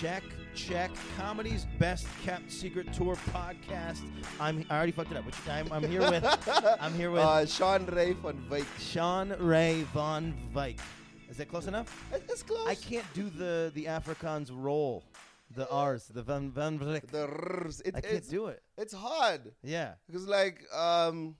Check, check. Comedy's best kept secret tour podcast. I'm. I already fucked it up. Which I'm, I'm here with. I'm here with Uh, Sean Ray van Wyk. Sean Ray Von Vyk. Is that close enough? It's close. I can't do the the Afrikaans roll, the R's, the Van Van Vyk. The rrrs. It, I can't it's, do it. it's hard Yeah. because like um,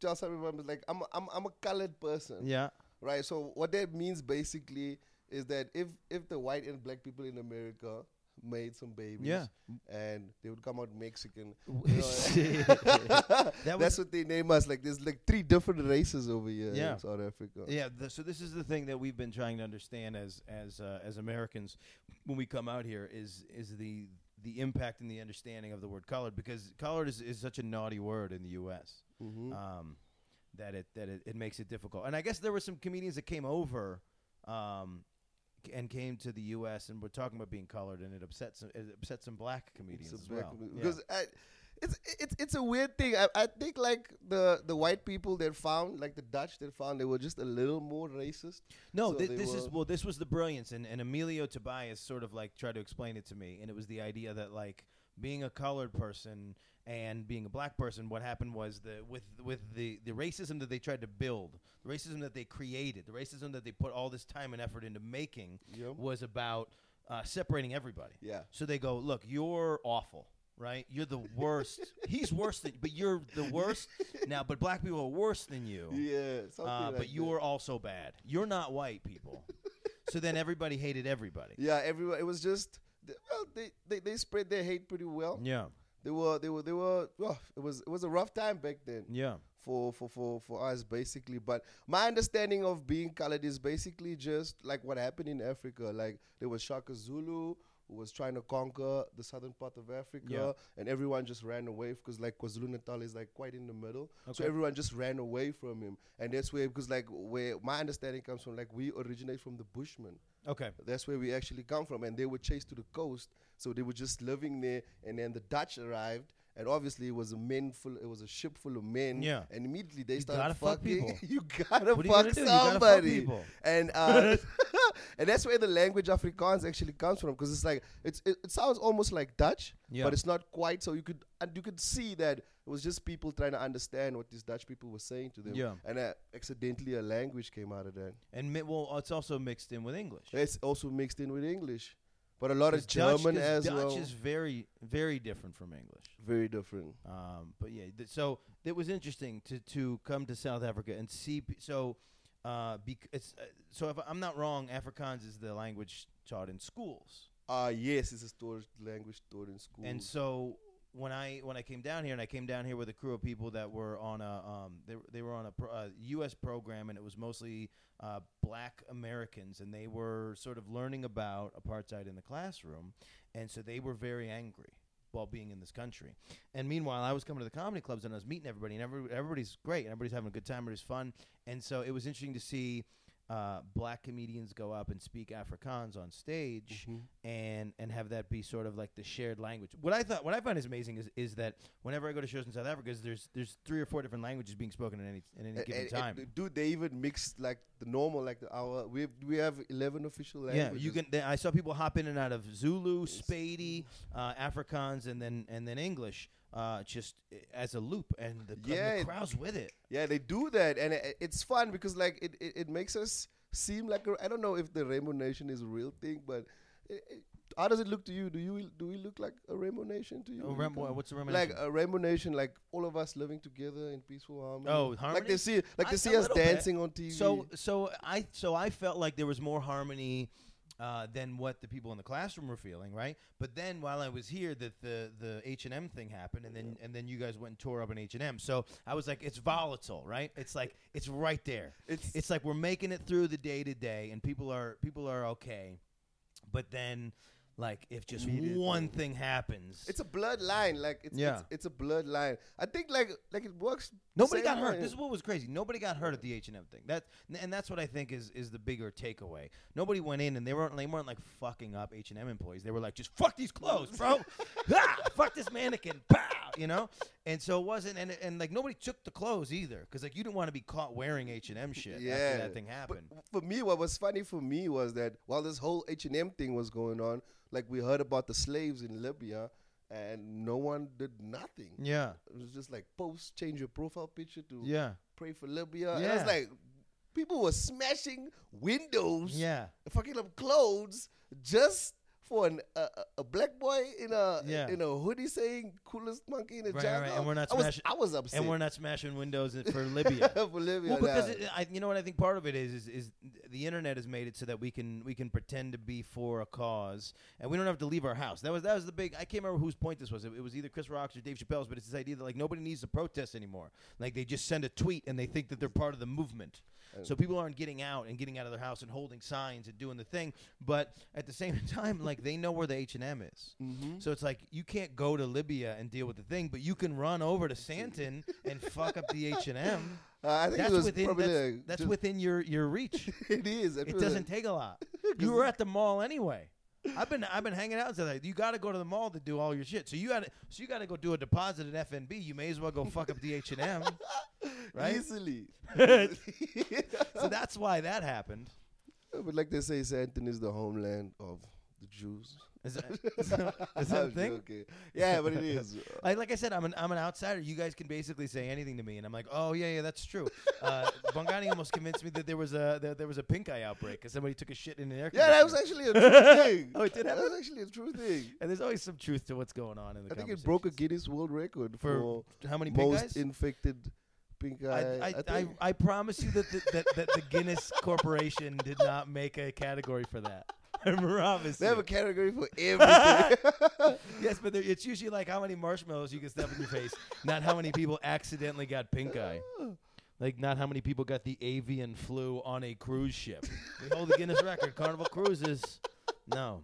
just remember like I'm I'm I'm a colored person, Yeah. right? So what that means basically is that if if the white and black people in America made some babies, Yeah. and they would come out Mexican. That That's what they name us. Like there's like three different races over here Yeah. in South Africa. Yeah, the, so this is the thing that we've been trying to understand as as uh, as Americans when we come out here is is the the impact and the understanding of the word colored because colored is, is such a naughty word in the U.S. Mhm. Um, that it that it, it makes it difficult. And I guess there were some comedians that came over. Um, and came to the U.S. and we're talking about being colored, and it upset some it upset some black comedians as black well. commu- Yeah. Because I, it's it's it's a weird thing. I, I think like the the white people that found like the Dutch that found they were just a little more racist. No, So thi- this is well. This was the brilliance, and, and Emilio Tobias sort of like tried to explain it to me, and it was the idea that like being a colored person and being a black person, what happened was the with with the the racism that they tried to build, the racism that they created, the racism that they put all this time and effort into making Yeah. was about uh, separating everybody. Yeah. So they go, look, you're awful. Right, you're the worst. He's worse than, but you're the worst now. But black people are worse than you. Yeah. Something Uh, like but that. you're also bad. You're not white people. so then everybody hated everybody. Yeah. Everyone. It was just well they, they they spread their hate pretty well. Yeah. They were they were they were. Oh, it was it was a rough time back then. Yeah. for, for, for, for us basically. But my understanding of being colored is basically just like what happened in Africa. Like there was Shaka Zulu who was trying to conquer the southern part of Africa, Yeah. and everyone just ran away because like KwaZulu Natal is like quite in the middle, so everyone just ran away from him, and that's where because like where my understanding comes from, like we originate from the Bushmen. Okay. That's where we actually come from, and they were chased to the coast, so they were just living there. And then the Dutch arrived, and obviously it was a men full, it was a ship full of men. Yeah. and immediately they You started fuck fucking. people. you gotta What you fuck? You gotta fuck somebody. people. And uh, and that's where the language Afrikaans actually comes from, because it's like it's it, it sounds almost like Dutch, Yeah. but it's not quite. So you could and you could see that it was just people trying to understand what these Dutch people were saying to them. Yeah. and uh, accidentally a language came out of that. And mi- well, it's also mixed in with English. It's also mixed in with English, but a lot of Dutch- German 'cause as Dutch well. Dutch is very, very different from English. very different. Um, but yeah, th- so it was interesting to to come to South Africa and see. p- So, uh, bec- it's uh, so if I'm not wrong, Afrikaans is the language taught in schools. Uh yes, it's a stored language taught in school. And so when I when I came down here and I came down here with a crew of people that were on a um they they were on a pro, uh, U.S. program and it was mostly uh, Black Americans and they were sort of learning about apartheid in the classroom and so they were very angry while being in this country. And meanwhile, I was coming to the comedy clubs and I was meeting everybody and every, everybody's great and everybody's having a good time, everybody's fun. And so it was interesting to see. Uh, black comedians go up and speak Afrikaans on stage, Mm-hmm. and and have that be sort of like the shared language. What I thought, what I find is amazing is is that whenever I go to shows in South Africa, is there's there's three or four different languages being spoken at any at any given and- time. and dude, they even mix like the normal, like the our. We we have eleven official languages. yeah, you can. th- I saw people hop in and out of Zulu, Sepedi, uh, Afrikaans, and then and then English, uh, just as a loop, and the, Yeah, the it- crowd's with it. Yeah, they do that, and it, it's fun because like it, it, it makes us seem like a, I don't know if the Rainbow Nation is a real thing, but it, how does it look to you? Do you do we look like a Rainbow Nation to you? Oh, Rainbow- what's a Rainbow Like Nation? a Rainbow Nation, like all of us living together in peaceful harmony. Oh, harmony. Like they see, like I- they see us little bit. dancing on TV. So so I so I felt like there was more harmony uh, than what the people in the classroom were feeling, right? But then while I was here, that the the H and M thing happened, and then and then you guys went and tore up an H and M. So I was like, it's volatile, right? It's like it's right there. It's- it's like we're making it through the day to day, and people are people are okay, but then. Like if just one thing happens, It's a bloodline, like it's, Yeah. it's it's a bloodline. I think like like it works. Nobody same got hurt. way. This is what was crazy. Nobody got hurt at the H and M thing. That and that's what I think is is the bigger takeaway. Nobody went in and they weren't they weren't like fucking up H and M employees. They were like just fuck these clothes, bro. ah, fuck this mannequin. Pow, you know. And so it wasn't, and and like nobody took the clothes either, because like you didn't want to be caught wearing H and M shit Yeah. after that thing happened. But for me, what was funny for me was that while this whole H and M thing was going on, like we heard about the slaves in Libya, and no one did nothing. yeah, It was just like post, change your profile picture to yeah, pray for Libya. And Yeah. was like, people were smashing windows, yeah, fucking up clothes just for an, a, a- black boy in a Yeah. in a hoodie saying "coolest monkey in the Right, jungle." right, and we're not I was, smashing- I was upset. and we're not smashing windows for Libya. for Libya. Well, because nah. it, I, you know what I think part of it is, is is the internet has made it so that we can we can pretend to be for a cause, and we don't have to leave our house. That was that was the big. I can't remember whose point this was. It, it was either Chris Rock's or Dave Chappelle's, but it's this idea that like nobody needs to protest anymore. Like they just send a tweet and they think that they're part of the movement. So people aren't getting out and getting out of their house and holding signs and doing the thing, but at the same time, like they know where the H and M is. Mhm. So it's like you can't go to Libya and deal with the thing, but you can run over to Sandton and fuck up the H and M. Uh, I think That's it was within probably that's, like that's within your your reach. it is. it doesn't take a lot. You were at the mall anyway. I've been I've been hanging out today. You got to go to the mall to do all your shit. So you got to so you got to go do a deposit at FNB. You may as well go fuck up the H and M, right? easily. So that's why that happened. but like they say, Sandton is the homeland of the Jews. Is that, is that, is that a thing? joking. Yeah, but it is. I, like I said, I'm an I'm an outsider. You guys can basically say anything to me, and I'm like, oh yeah, yeah, that's true. Uh, Bongani almost convinced me that there was a that there was a pink eye outbreak because somebody took a shit in an air. Yeah, that was actually a true thing. Oh, it did That was actually a true thing. And there's always some truth to what's going on in the. I think it broke a. Guinness World Record for, for how many most infected pink eye. I, I, I, think. I promise you that the, that, that the Guinness Corporation did not make a category for that. I promise they you. have a category for everything. yes, but it's usually like how many marshmallows you can stuff in your face, not how many people accidentally got pink eye. Like not how many people got the avian flu on a cruise ship. We hold the Guinness record. Carnival Cruises, no.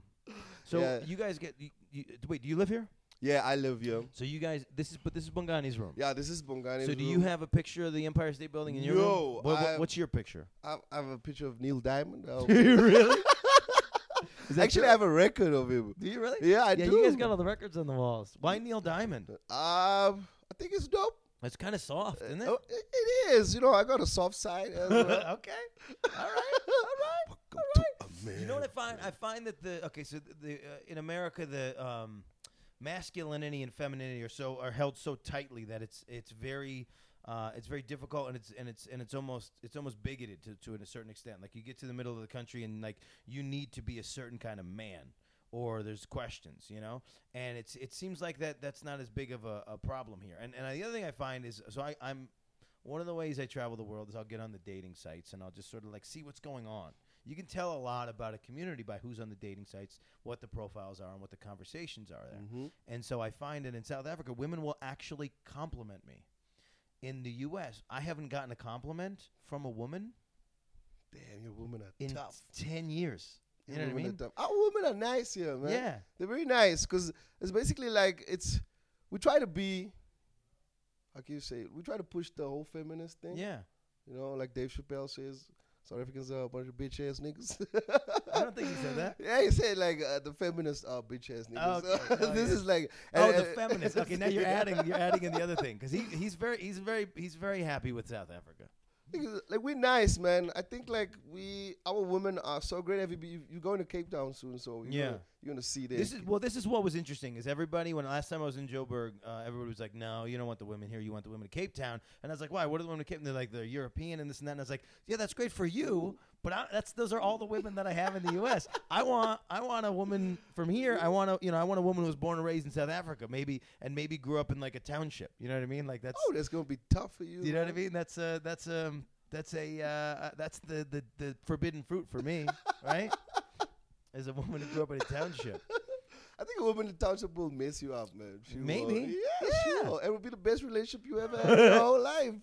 So Yeah. you guys get you, you, wait. Do you live here? Yeah, I live here. So you guys, this is but this is Bongani's room. Yeah, this is Bongani. so do you have a picture of the Empire State Building in your No, room? What, what- what's your picture? I, I have a picture of Neil Diamond. I really? Actually, true? I have a record of him. Do you really? Yeah, I yeah, do. you guys got all the records on the walls. Why Neil Diamond? Um, I think it's dope. It's kind of soft, isn't it? Oh, it, it is. You know, I got a soft side. Well. okay. All right. All right. Welcome to You know what I find? I find that the okay, so the, the uh, in America the um, masculinity and femininity are so are held so tightly that it's it's very uh, it's very difficult and it's and it's and it's almost it's almost bigoted to to a certain extent. Like you get to the middle of the country and like you need to be a certain kind of man. Or there's questions, you know, and it's it seems like that that's not as big of a, a problem here. And and the other thing I find is so I, I'm one of the ways I travel the world is I'll get on the dating sites and I'll just sort of like see what's going on. You can tell a lot about a community by who's on the dating sites, what the profiles are, and what the conversations are there. Mhm. And so I find that in South Africa, women will actually compliment me. In the U.S., I haven't gotten a compliment from a woman Damn, your women are in tough. ten years. You Your know what I mean? Our women are nice here, man. Yeah. They're very nice because it's basically like it's. We try to be. How can you say it? We try to push the whole feminist thing. Yeah. You know, like Dave Chappelle says, South Africans are a bunch of bitch ass niggas. I don't think he said that. Yeah, he said like uh, the feminists are bitch ass niggas. Okay. Oh, this yeah. is like Oh, the feminists. Okay, now you're adding you're adding in the other thing because he he's very he's very he's very happy with South Africa. Like we're nice, man. I think like we our women are so great. You you're going to Cape Town soon, so you're Yeah. gonna, you're gonna see this. This is well. This is what was interesting. Is everybody when last time I was in Joburg, uh, everybody was like, "No, you don't want the women here. You want the women to Cape Town." And I was like, "Why? What are the women to Cape?" And they're like, "They're European and this and that." And I was like, "Yeah, that's great for you, but I, that's those are all the women that I have in the U.S. I want I want a woman from here. I want a you know I want a woman who was born and raised in South Africa, maybe and maybe grew up in like a township. You know what I mean? Like that's oh, that's gonna be tough for you. you know what I mean? That's uh that's um that's a uh, uh, that's the, the the forbidden fruit for me, right? As a woman who grew up in a township. I think a woman in the township will mess you up, man. She will. Maybe. Yeah, Yeah. sure. It will be the best relationship you ever had in your whole life.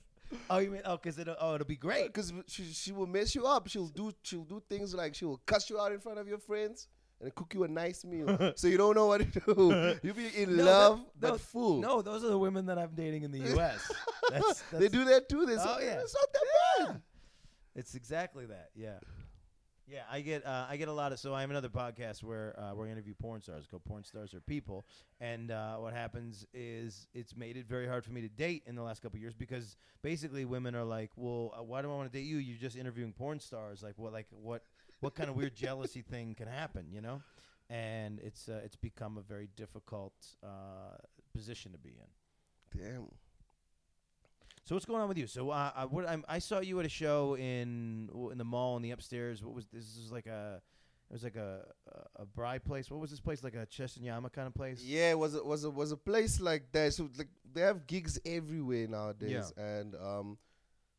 Oh, you mean oh, because it'll oh it'll be great. Because she she will mess you up. She'll do she'll do things like she will cuss you out in front of your friends and cook you a nice meal, so you don't know what to do. You'll be in No, love that- but no, full. No, those are the women that I'm dating in the U.S. That's, that's they do that too. They Oh, say, yeah. it's not that bad. It's exactly that. Yeah. Yeah, I get uh, I get a lot of so I have another podcast where uh, I interview porn stars. Called Porn Stars Are People, and uh, what happens is it's made it very hard for me to date in the last couple of years because basically women are like, well, uh, why do I want to date you? You're just interviewing porn stars. Like what like what what kind of weird jealousy thing can happen, you know? And it's uh, it's become a very difficult uh, position to be in. Damn. So what's going on with you? So uh, I, what, I'm, I saw you at a show in in the mall in the upstairs. What was this? Is like a it was like a a, a bride place. What was this place? Like a Shisanyama kind of place? Yeah, it was a, was a was a place like that. So like they have gigs everywhere nowadays, yeah. and um,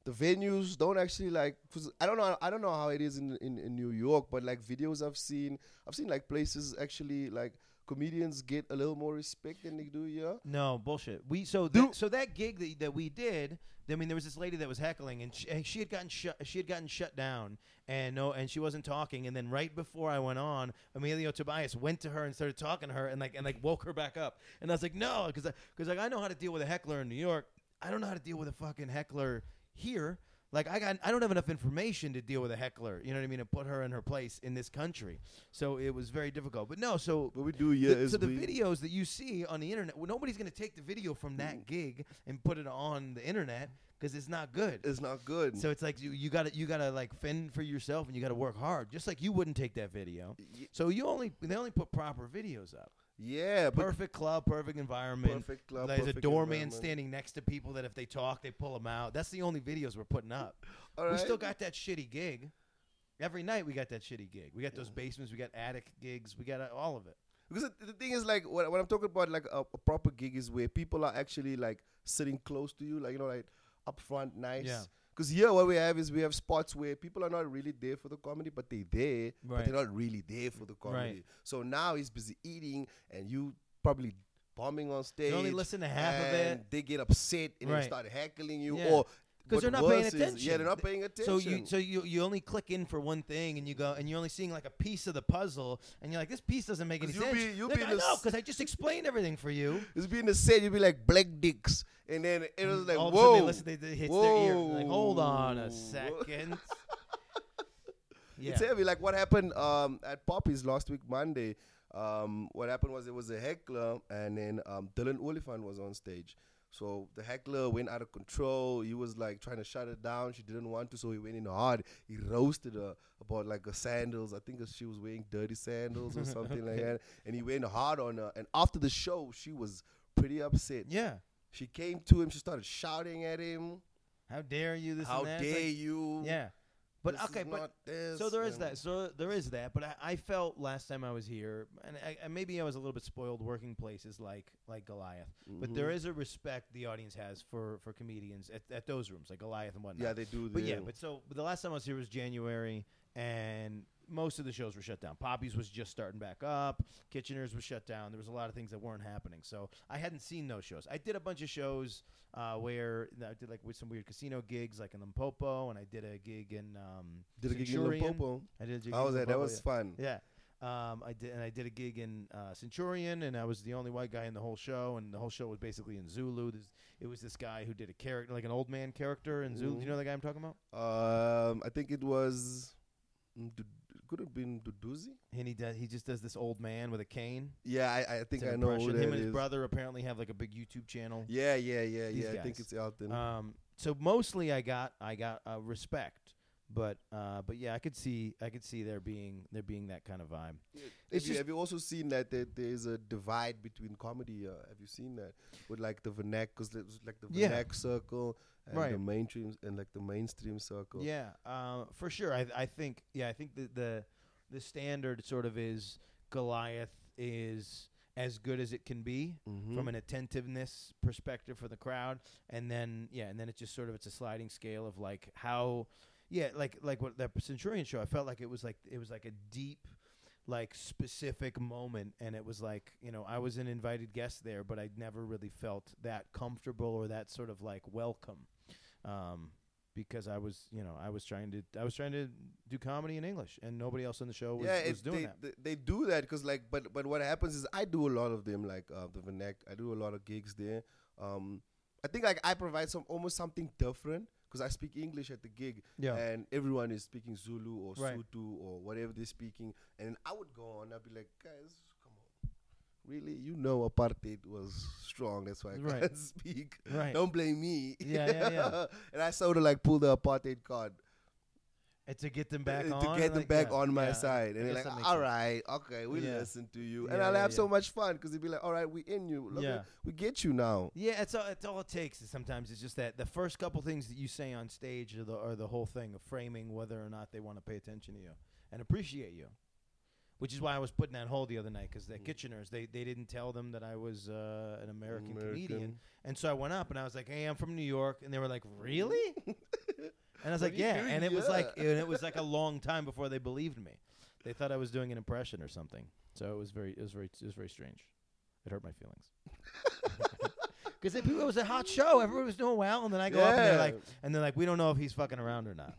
the venues don't actually like. 'cause I don't know. I don't know how it is in, in in New York, but like videos I've seen, I've seen like places actually like comedians get a little more respect than they do here. No bullshit. We so Do- that, so that gig that, that we did. I mean, there was this lady that was heckling, and she, and she had gotten shut. She had gotten shut down, and no, and she wasn't talking. And then right before I went on, Emilio Tobias went to her and started talking to her, and like and like woke her back up. And I was like, no, because because like I know how to deal with a heckler in New York. I don't know how to deal with a fucking heckler here. Like I got, I don't have enough information to deal with a heckler. You know what I mean? And put her in her place in this country. So it was very difficult. But no, so What we do here the, so the videos that you see on the internet, well, nobody's going to take the video from that mm-hmm. gig and put it on the internet because it's not good. it's not good. So it's like you, you gotta you gotta like fend for yourself and you gotta work hard, just like you wouldn't take that video. Y- So you only they only put proper videos up. Yeah, but Perfect club, perfect environment. perfect club. There's a doorman standing next to people that if they talk, they pull them out. That's the only videos we're putting up. All We still got that shitty gig. Every night we got that shitty gig. We got those basements. We got attic gigs. We got uh, all of it. Because the, the thing is, like, what, what I'm talking about, like, a, a proper gig is where people are actually, like, sitting close to you, like, you know, like, up front, nice. Yeah. Because here, what we have is we have spots where people are not really there for the comedy, but they're there, but they're not really there for the comedy. Right. So now he's busy eating, and you probably bombing on stage. You only listen to half of and it. They get upset and Right. they start heckling you, Yeah. or 'Cause they're not paying is- attention. yeah, they're not paying attention. So you so you you only click in for one thing and you go and you're only seeing like a piece of the puzzle and you're like this piece doesn't make any you'll sense. be- you'll Like, be I know because I just explained everything for you. it's being the set, you'd be like black dicks, and then it was like, All whoa, they listen, they, they hits their ear. Like hold on a second. yeah. It's heavy. Like what happened um, at Poppy's last week, Monday. Um, what happened was it was a heckler, and then um, Dylan Oliphant was on stage. So the heckler went out of control. He was like trying to shut it down. She didn't want to, so he went in hard. He roasted her about like her sandals. I think she was wearing dirty sandals or something like that. And he went hard on her. And after the show, she was pretty upset. yeah. She came to him. She started shouting at him. How dare you? This How. Dare like- you? Yeah. But This is okay, but this," So there is that. So there is that. But I, I felt last time I was here, and I, I, maybe I was a little bit spoiled working places like like Goliath. But there Mhm. is a respect the audience has for for comedians at, at those rooms, like Goliath and whatnot. Yeah, they do. But yeah, but so but the last time I was here was January, and most of the shows were shut down. Poppy's was just starting back up. Kitchener's was shut down. There was a lot of things that weren't happening. So I hadn't seen those shows. I did a bunch of shows uh, where I did like with some weird casino gigs, like in Limpopo, and I did a gig in um, did a gig in Centurion. Limpopo. I did a gig How in was that? That Limpopo, was fun. yeah. Yeah. Um, I did, and I did a gig in uh, Centurion, and I was the only white guy in the whole show, and the whole show was basically in Zulu. There's, it was this guy who did a character, like an old man character in Zulu. Do you Mhm. know the guy I'm talking about? Um, I think it was. Could have been Duduzi. And he does, he just does this old man with a cane. Yeah, I, I think I know who that Him and his is. brother apparently have like a big YouTube channel. Yeah, yeah, yeah, These yeah. I think guys. it's Elton. Um, so mostly I got I got uh, respect, but uh, but yeah, I could see I could see there being there being that kind of vibe. have, you, have you also seen that there, there is a divide between comedy? Uh, have you seen that with like the vernac, because there's like the Yeah. vernac circle and Right. the mainstream and like the mainstream circle. Yeah, uh, for sure. I I think yeah, I think that the the standard sort of is Goliath is as good as it can be Mhm. from an attentiveness perspective for the crowd, and then yeah, and then it's just sort of it's a sliding scale of like how yeah, like like what that Centurion show. I felt like it was like it was like a deep like specific moment and it was like you know i was an invited guest there but i never really felt that comfortable or that sort of like welcome um because I was, you know, I was trying to, I was trying to do comedy in English, and nobody else on the show was, yeah, was doing they, that. They, they do that because like, but but what happens is I do a lot of them like uh, the Vernac. I do a lot of gigs there. Um, I think like I provide some almost something different because I speak English at the gig, Yeah. and everyone is speaking Zulu or Right. Sotho or whatever they're speaking, and I would go on. I'd be like, guys, come on, really? You know, apartheid was strong. That's why I Right. can't speak. Right. Don't blame me. Yeah, yeah, yeah. and I sort of like pull the apartheid card And to get them back uh, on. to get them like, back yeah, on my yeah, side. I And they're like, that makes all sense. okay, we Yeah. listen to you. And Yeah, I'll yeah, have so much fun because they'd be like, all right, we in you. Look, Yeah. we get you now. Yeah, it's all, it's all it takes. Is sometimes it's just that the first couple things that you say on stage are the, are the whole thing of framing whether or not they want to pay attention to you and appreciate you. Which is why I was putting that hold the other night because the Mm. Kitcheners they, they didn't tell them that I was uh, an American, comedian, and so I went up and I was like, "Hey, I'm from New York," and they were like, "Really?" and I was like, "Yeah," and it was like and it was like a long time before they believed me. They thought I was doing an impression or something. So it was very it was very it was very strange. It hurt my feelings. Because it was a hot show. Everybody was doing well, and then I go up and they're like, and they're like, we don't know if he's fucking around or not.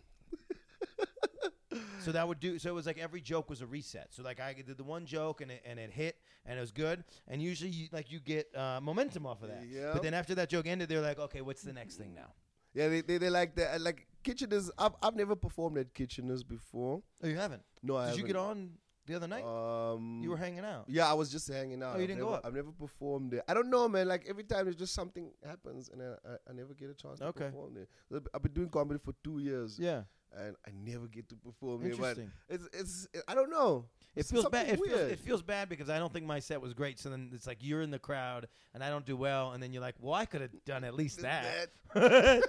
so that would do. So it was like every joke was a reset. So like I did the one joke and it and it hit and it was good. And usually you, like you get uh, momentum off of that. Yep. But then after that joke ended, they're like, okay, what's the next thing now? Yeah, they they, they like that. Like Kitcheners, I've I've never performed at Kitcheners before. Oh, you haven't. No, I Did you haven't. get on the other night? Um, you were hanging out. Yeah, I was just hanging out. Oh, you I've didn't go never, up? I've never performed there. I don't know, man. Like every time, it's just something happens, and I, I, I never get a chance to Okay. perform there. So I've been doing comedy for two years, Yeah. and I never get to perform there. But Interesting. it's it's I don't know. It feels bad. It feels, it feels bad because I don't think my set was great. So then it's like you're in the crowd and I don't do well, and then you're like, well, I could have done at least that.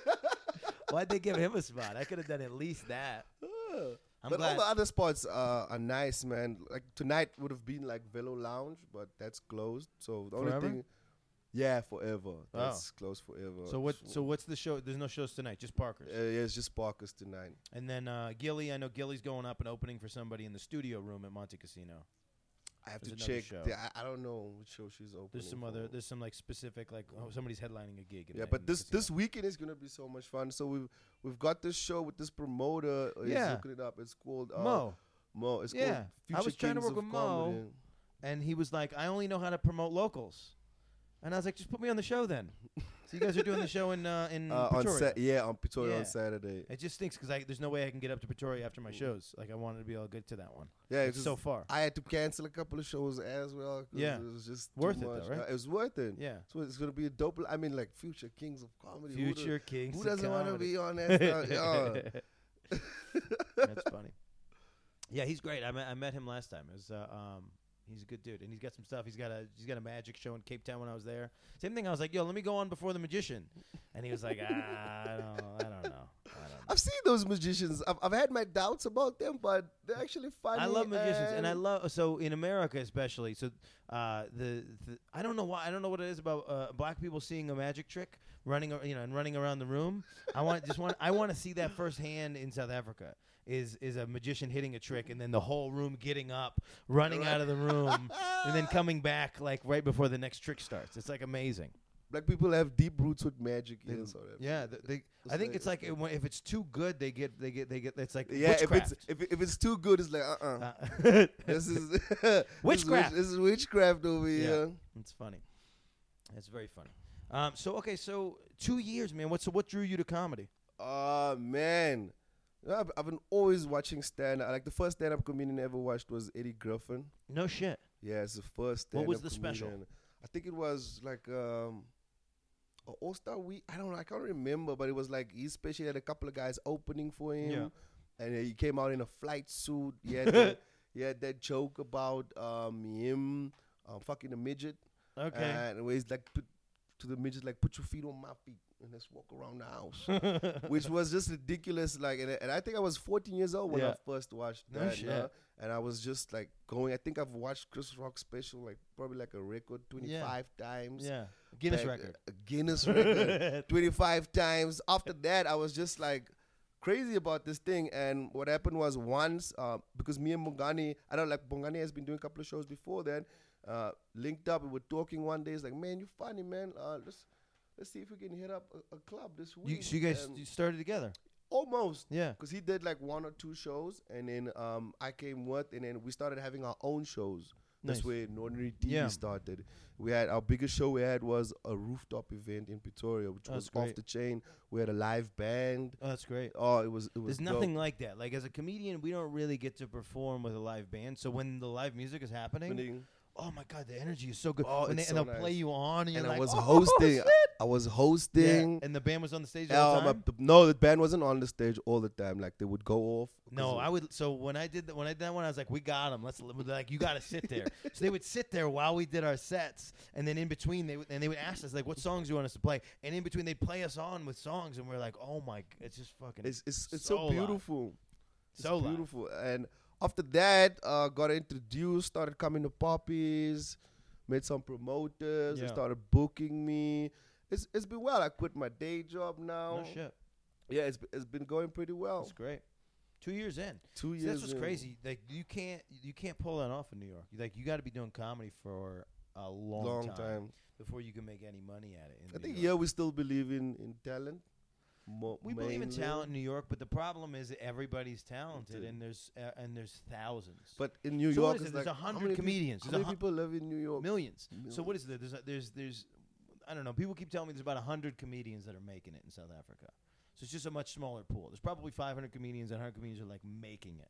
Why'd they give him a spot? I could have done at least that. Uh, I'm but glad. all the other spots uh, are nice, man. Like tonight would have been like Velo Lounge, but that's closed. So the Forever? only thing, yeah, forever. That's closed forever. so what? So what's the show? There's no shows tonight, just Parker's. Uh, yeah, it's just Parkers tonight. And then uh, Gilly, I know Gilly's going up and opening for somebody in the studio room at Montecasino. I have There's to another check. show. the- I, I don't know which show she's opening. There's some other. There's some like specific like oh somebody's headlining a gig. in Yeah, the- but the this casino. this weekend is gonna be so much fun. So we've we've got this show with this promoter. uh, He's Yeah. looking it up. It's called uh, Mo. Mo. It's Yeah. called I Future was trying to Kings work of with Mo. Comedy. and he was like, I only know how to promote locals. And I was like, just put me on the show then. so you guys are doing the show in uh, in Uh, on Pretoria. Sa- yeah, on Pretoria Yeah. on Saturday. It just stinks because there's no way I can get up to Pretoria after my shows. Like I wanted to be all good to that one. Yeah, It's so far. I had to cancel a couple of shows as well. 'cause Yeah. it was just Worth too it though, much. right? Uh, it was worth it. Yeah. So it's gonna be a dope. I mean, like Future Kings of Comedy. Who do- Future Kings. Who, of doesn't want to Comedy. be on that? stuff? Yeah. That's funny. Yeah, he's great. I met, I met him last time. It was, uh, um, he's a good dude, and he's got some stuff. He's got a he's got a magic show in Cape Town when I was there. Same thing. I was like, yo, let me go on before the magician, and he was like, ah, I don't, I don't know, I don't know. I've seen those magicians. I've, I've had my doubts about them, but they're actually funny. I love magicians, and I love so in America especially. So uh, the, the I don't know why I don't know what it is about uh, black people seeing a magic trick running, you know, and running around the room. I want just want I want to see that firsthand in South Africa. Is is a magician hitting a trick and then the whole room getting up, running out of the room, and then coming back like right before the next trick starts. It's like amazing. Black people have deep roots with magic. They- yes, or whatever. Yeah, th- they, I think like- it's like it- if it's too good, they get they get they get. It's like Yeah, if it's if, if it's too good, it's like uh uh Uh, this is this is Witchcraft. witch- This is witchcraft over Yeah. here. It's funny. It's very funny. Um, so okay, so two years, man. What so what drew you to comedy? Oh man, You know, I've, I've been always watching stand. up Like the first stand up comedian I ever watched was Eddie Griffin. No shit. Yeah, it's the first. What was the special? I think it was like um, All Star Week. I don't know. I can't remember, but it was like he especially had a couple of guys opening for him. Yeah. and he came out in a flight suit. He had that, he had that joke about um him um, fucking a midget. Okay. And where he's like put to the midget like put your feet on my feet and let's walk around the house, which was just ridiculous. Like, and, and I think I was 14 years old when Yeah. I first watched No that. shit. nah, and I was just like going. I think I've watched Chris Rock special like probably like a record 25 times. yeah. Guinness Back- record. A Guinness record. 25 times. After that, I was just like crazy about this thing. And what happened was once, uh, because me and Bongani, I don't like Bongani has been doing a couple of shows before then, uh, linked up and we're talking one day. It's like, man, you funny, man. Uh, let's let's see if we can hit up a, a club this week. You, so you guys And you started together. almost. Yeah. Because he did like one or two shows, and then um, I came with, and then we started having our own shows. That's Nice. where Ordinary TV Yeah. started. We had our biggest show we had was a rooftop event in Pretoria, which That's was off the chain. We had a live band. Oh, that's great. Oh, it was it was There's dope. nothing like that. Like as a comedian, we don't really get to perform with a live band. So when the live music is happening, happening. Oh my god, the energy is so good. Oh, When they, it's and they'll play you on, and, you're And like, I was "Oh, hosting. shit." I was Yeah, hosting. and the band was on the stage all the time. no, the band wasn't on the stage all the time. Like they would go off. No, I would. So when I did that, when I did that one, I was like, "We got them. Let's li- like you got to sit there." so they would sit there while we did our sets, and then in between they would, and they would ask us like, "What songs do you want us to play?" And in between they'd play us on with songs, and we're like, "Oh my, it's just fucking It's it's, it's so so, beautiful. It's So live. beautiful. And after that, uh, got introduced, started coming to poppies, met some promoters. They started booking me. It's it's been well. I quit my day job now. no shit. Yeah, it's it's been going pretty well. That's great. Two years in. Two See, years. that's what's in. crazy. Like you can't you can't pull that off in New York. Like you got to be doing comedy for a long, Long time, time. before you can make any money at it. I New think York. yeah, we still believe in in talent. Mo- we believe in mainly. talent in New York, but the problem is that everybody's talented, and there's uh, and there's thousands. But in New So what York, is it? it's There's like a how hundred many peop- comedians. How There's a many hun- people live in New York? millions. So what is there? There's a, there's there's I don't know. People keep telling me there's about hundred comedians that are making it in South Africa. So it's just a much smaller pool. There's probably 500 comedians, and 100 comedians are like making it.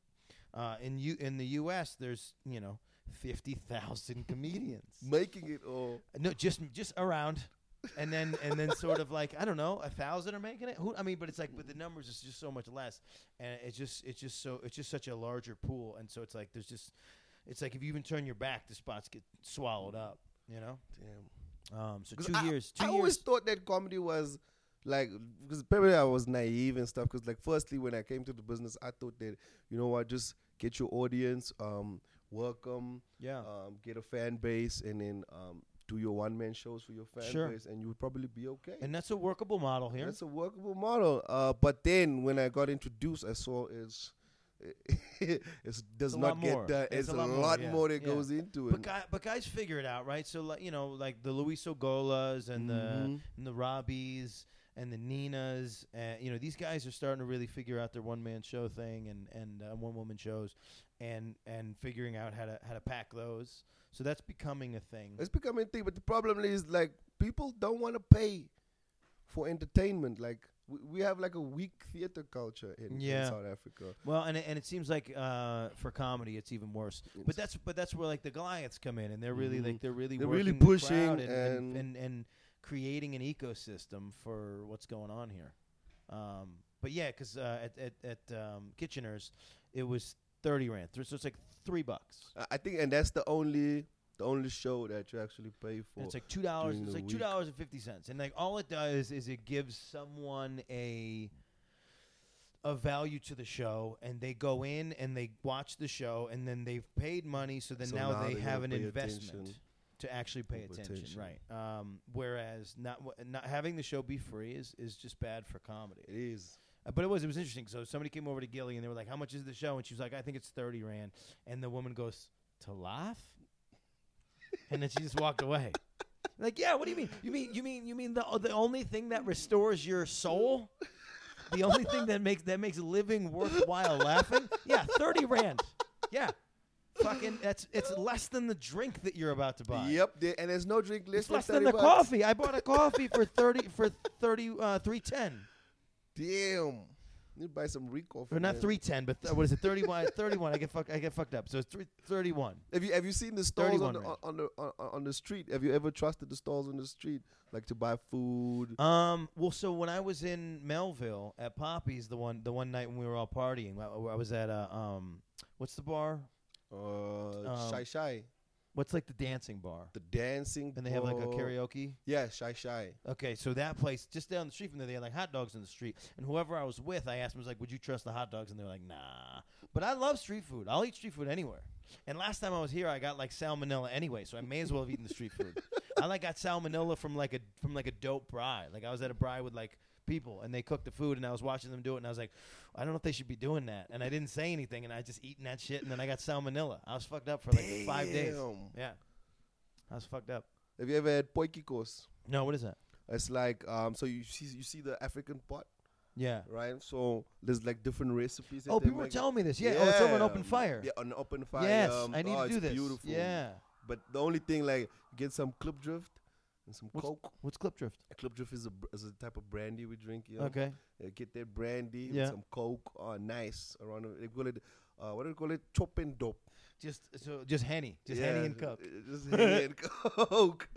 Uh, in you in the U.S., there's you know 50,000 comedians. Making it all. No, just just around, and then and then sort of like I don't know, a thousand are making it. Who I mean, but it's like, but the numbers is just so much less, and it's just it's just so it's just such a larger pool, and so it's like there's just it's like if you even turn your back, the spots get swallowed up. You know. Damn. Um. So two I, years. Two I years. always thought that comedy was like because probably I was naive and stuff. Because like firstly, when I came to the business, I thought that you know what, just get your audience, um, 'em, yeah. um, get a fan base, and then um, do your one man shows for your fan Sure. base, and you would probably be okay. and that's a workable model here. That's a workable model. Uh, but then when I got introduced, I saw it's. it's does not get that. It's It's, a lot lot, more, yeah, more that yeah. goes into But it. guy, but guys figure it out, right? So like you know, like the Loyiso Golas and the Mhm. and the Robbies and the Ninas, and you know these guys are starting to really figure out their one man show thing and and uh, one woman shows, and and figuring out how to how to pack those. So that's becoming a thing. It's becoming a thing, but the problem is like people don't want to pay for entertainment. Like we, we have like a weak theater culture in, Yeah. in South Africa. Well, and it, and it seems like uh, for comedy it's even worse. But that's but that's where like the Goliaths come in, and they're really like Mhm. they're really They're really pushing and, and, and- and and creating an ecosystem for what's going on here. Um, but yeah, because uh, at at, at um, Kitchener's it was thirty rand, so it's like three bucks. I- think, and that's the only the only show that you actually pay for. And it's like two dollars. It's like two dollars and fifty and like all it does is it gives someone a a value to the show, and they go in and they watch the show, and then they've paid money, so then So now, now they have an investment attention. to actually pay Pay attention, attention. right? Um, whereas not w- not having the show be free is is just bad for comedy. it is. But it was it was interesting. So somebody came over to Gilly and they were like, "How much is the show?" And she was like, "I think it's thirty rand." And the woman goes, "To laugh," and then she just walked away. Like, yeah, what do you mean? You mean you mean you mean the the only thing that restores your soul? The only thing that makes that makes living worthwhile laughing? Yeah, 30 rand. Yeah. Fucking that's it's less than the drink that you're about to buy. Yep, and there's no drink list. It's less than the coffee. I bought a coffee for 30 for 30 uh 310. Damn. Need to buy some Rico. For or not three ten, but th- what is it? Thirty one. Thirty one. I get fucked. I get fucked up. So it's three thirty one. 31. Have you have you seen the stalls on the, on the on, on the street? Have you ever trusted the stalls on the street, like to buy food? Um. Well, so when I was in Melville at Poppy's, the one the one night when we were all partying, I, I was at a um, what's the bar? Uh, um, shy. What's like the dancing bar? the dancing. And they have like a bar. karaoke. Yeah, shy shy. Okay, so that place just down the street from there, they had like hot dogs in the street. And whoever I was with, I asked them, I was like, "Would you trust the hot dogs?" And they're like, "Nah." But I love street food. I'll eat street food anywhere. And last time I was here, I got like salmonella anyway, so I may as well have eaten the street food. I like got salmonella from like a from like a dope braai. Like I was at a braai with like people, and they cooked the food, and I was watching them do it, and I was like, I don't know if they should be doing that. And I didn't say anything, and I just eating that shit, and then I got salmonella. I was fucked up for like five days. Damn. Yeah, I was fucked up. Have you ever had potjiekos? No, what is that? It's like um, so you see you see the African pot, Yeah. right? So there's like different recipes. Oh, people were telling me this. Yeah. Oh, it's over an open fire. Yeah, on an open fire. Yes, um, I need oh, to do it's this. Beautiful. Yeah. But the only thing like get some Klipdrift and some What's- coke. What's Klipdrift? Clip drift is a br- is a type of brandy we drink. You know? Okay. Yeah, get that brandy Yeah. with some coke. Oh, nice. Around the- they call it. Uh, what do they call it? Chop and dope. Just so just henny, just Yeah, henny and coke. uh, Just henny and coke.